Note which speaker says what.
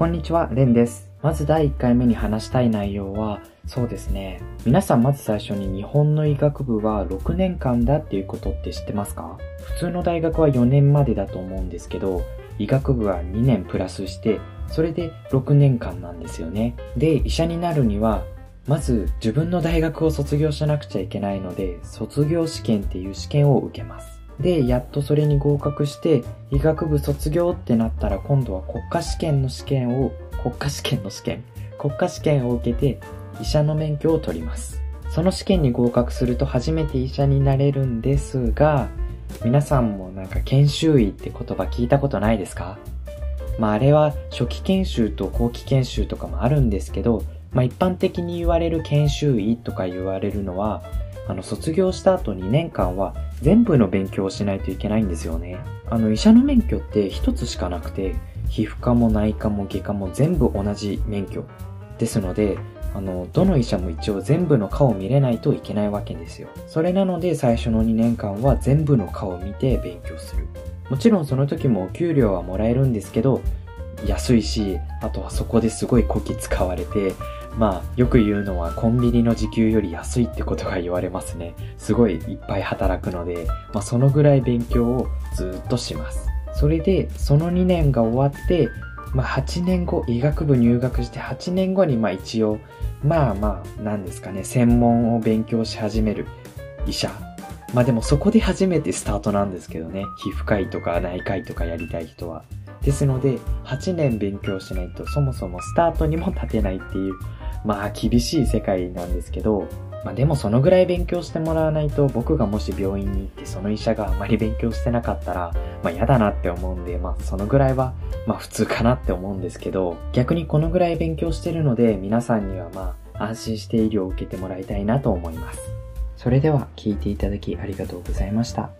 Speaker 1: こんにちは、レンです。まず第1回目に話したい内容は、そうですね。皆さんまず最初に日本の医学部は6年間だっていうことって知ってますか？普通の大学は4年までだと思うんですけど、医学部は2年プラスして、それで6年間なんですよね。で、医者になるには、まず自分の大学を卒業しなくちゃいけないので、卒業試験っていう試験を受けます。で、やっとそれに合格して、医学部卒業ってなったら今度は国家試験の試験を、国家試験の試験、国家試験を受けて医者の免許を取ります。その試験に合格すると初めて医者になれるんですが、皆さんもなんか研修医って言葉聞いたことないですか？まああれは初期研修と後期研修とかもあるんですけど、まあ一般的に言われる研修医とか言われるのは、あの卒業した後2年間は全部の勉強をしないといけないんですよね。あの医者の免許って一つしかなくて、皮膚科も内科も外科も全部同じ免許。ですので、あの、どの医者も一応全部の科を見れないといけないわけですよ。それなので最初の2年間は全部の科を見て勉強する。もちろんその時もお給料はもらえるんですけど、安いし、あとはそこですごいこき使われて、まあ、よく言うのはコンビニの時給より安いってことが言われますね。すごいいっぱい働くので、まあそのぐらい勉強をずっとします。それで、その2年が終わって、まあ8年後、医学部入学して8年後にまあ一応、まあまあ、なんですかね、専門を勉強し始める医者。まあでもそこで初めてスタートなんですけどね。皮膚科医とか内科医とかやりたい人は。ですので、8年勉強しないとそもそもスタートにも立てないっていう、まあ厳しい世界なんですけど、まあでもそのぐらい勉強してもらわないと僕がもし病院に行ってその医者があまり勉強してなかったら、まあ嫌だなって思うんで、まあそのぐらいは、まあ普通かなって思うんですけど、逆にこのぐらい勉強してるので皆さんにはまあ安心して医療を受けてもらいたいなと思います。それでは聞いていただきありがとうございました。